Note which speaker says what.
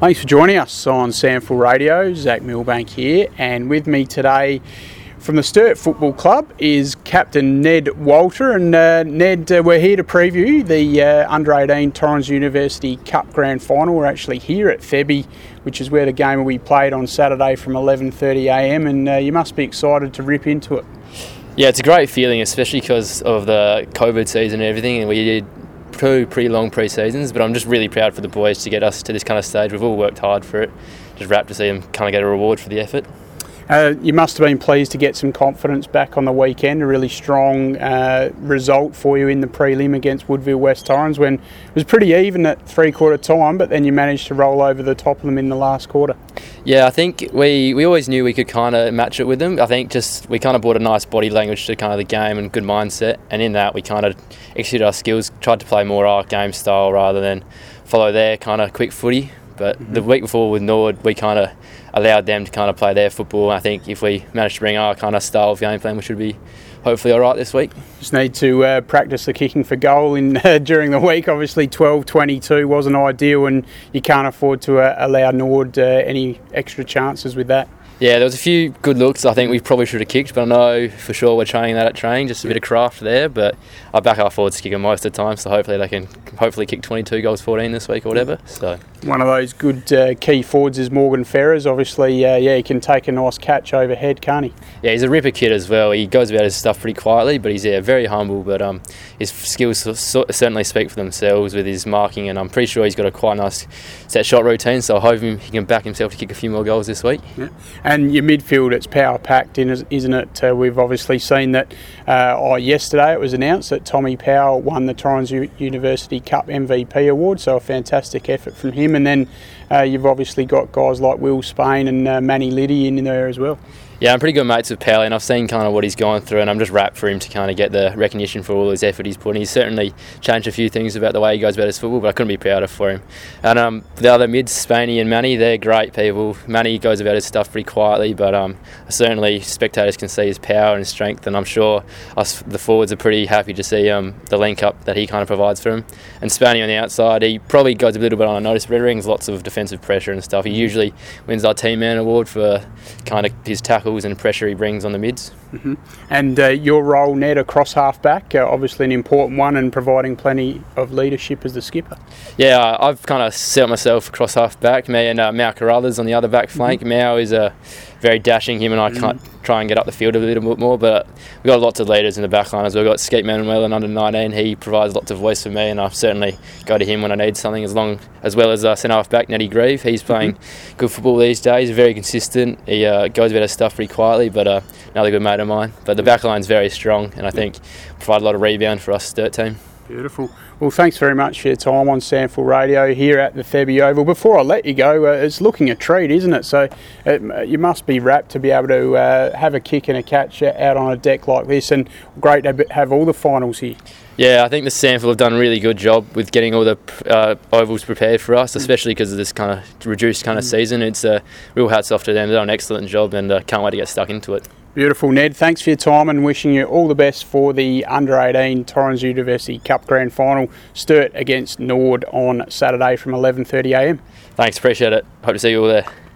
Speaker 1: Thanks for joining us on SANFL Radio. Zach Milbank here, and with me today from the Sturt Football Club is Captain Ned Walter. And uh, Ned, uh, we're here to preview the uh, Under 18 Torrens University Cup Grand Final. We're actually here at Thebe, which is where the game will be played on Saturday from 11:30am, and uh, you must be excited to rip into it.
Speaker 2: Yeah, it's a great feeling, especially because of the COVID season and everything, and we did two pretty long pre-seasons. But I'm just really proud for the boys to get us to this kind of stage. We've all worked hard for it. Just wrapped to see them kind of get a reward for the effort.
Speaker 1: Uh, you must have been pleased to get some confidence back on the weekend. A really strong uh, result for you in the prelim against Woodville West Torrens when it was pretty even at three quarter time, but then you managed to roll over the top of them in the last quarter.
Speaker 2: Yeah, I think we, we always knew we could kind of match it with them. I think just we kind of brought a nice body language to kind of the game and good mindset, and in that we kind of executed our skills, tried to play more our game style rather than follow their kind of quick footy. But mm-hmm. the week before with Nord, we kind of allowed them to kind of play their football. I think if we manage to bring our kind of style of game plan, we should be hopefully all right this week.
Speaker 1: Just need to uh, practice the kicking for goal in uh, during the week. Obviously, 12 22 wasn't ideal, and you can't afford to uh, allow Nord uh, any extra chances with that.
Speaker 2: Yeah, there was a few good looks. I think we probably should have kicked, but I know for sure we're training that at training. Just a bit of craft there, but I back our forwards to kick them most of the time, so hopefully they can hopefully kick 22 goals 14 this week or whatever. So
Speaker 1: one of those good uh, key forwards is Morgan Ferrers. Obviously, uh, yeah, he can take a nice catch overhead, can't he?
Speaker 2: Yeah, he's a ripper kid as well. He goes about his stuff pretty quietly, but he's yeah very humble. But um, his skills certainly speak for themselves with his marking, and I'm pretty sure he's got a quite nice set shot routine. So I hope he can back himself to kick a few more goals this week.
Speaker 1: Yeah. And your midfield, it's power packed, isn't it? Uh, we've obviously seen that. Uh, oh, yesterday it was announced that Tommy Powell won the Torrens U- University Cup MVP award, so a fantastic effort from him. And then uh, you've obviously got guys like Will Spain and uh, Manny Liddy in there as well.
Speaker 2: Yeah, I'm pretty good mates with Powell, and I've seen kind of what he's going through, and I'm just rapt for him to kind of get the recognition for all his effort he's put in. He's certainly changed a few things about the way he goes about his football, but I couldn't be prouder for him. And um, the other mids, Spainy and Manny, they're great people. Manny goes about his stuff pretty quietly, but um, certainly spectators can see his power and strength, and I'm sure us, the forwards, are pretty happy to see um, the link up that he kind of provides for him. And Spainy on the outside, he probably goes a little bit on notice, but he brings lots of defensive pressure and stuff. He usually wins our team man award for kind of his and pressure he brings on the mids.
Speaker 1: Mm-hmm. And uh, your role, Ned, across halfback, uh, obviously an important one, and providing plenty of leadership as the skipper.
Speaker 2: Yeah, I've kind of set myself across halfback. Me and uh, Mal Carruthers on the other back flank. Mm-hmm. Mal is a very dashing. Him and I can't mm. try and get up the field a little bit more, but we've got lots of leaders in the back line as well. We've got Skeet Manuel and under 19. He provides lots of voice for me, and I certainly go to him when I need something. As long as well as uh, centre half back Nettie Grieve. He's playing mm-hmm. good football these days. Very consistent. He uh, goes about his stuff pretty quietly, but uh, another good mate of mine. But the back line's very strong, and I think provide a lot of rebound for us Sturt team.
Speaker 1: Beautiful. Well, thanks very much for your time on SANFL Radio here at the Thebe Oval. Before I let you go, uh, it's looking a treat, isn't it? So it, uh, you must be rapt to be able to uh, have a kick and a catch out on a deck like this, and great to have all the finals here.
Speaker 2: Yeah, I think the SANFL have done a really good job with getting all the uh, ovals prepared for us, especially because of this kind of reduced kind of mm. season. It's a real hats off to them. They've done an excellent job, and uh, can't wait to get stuck into it.
Speaker 1: Beautiful, Ned. Thanks for your time and wishing you all the best for the Under 18 Torrens University Cup Grand Final. Sturt against Nord on Saturday from 11:30 a.m.
Speaker 2: Thanks, appreciate it. Hope to see you all there.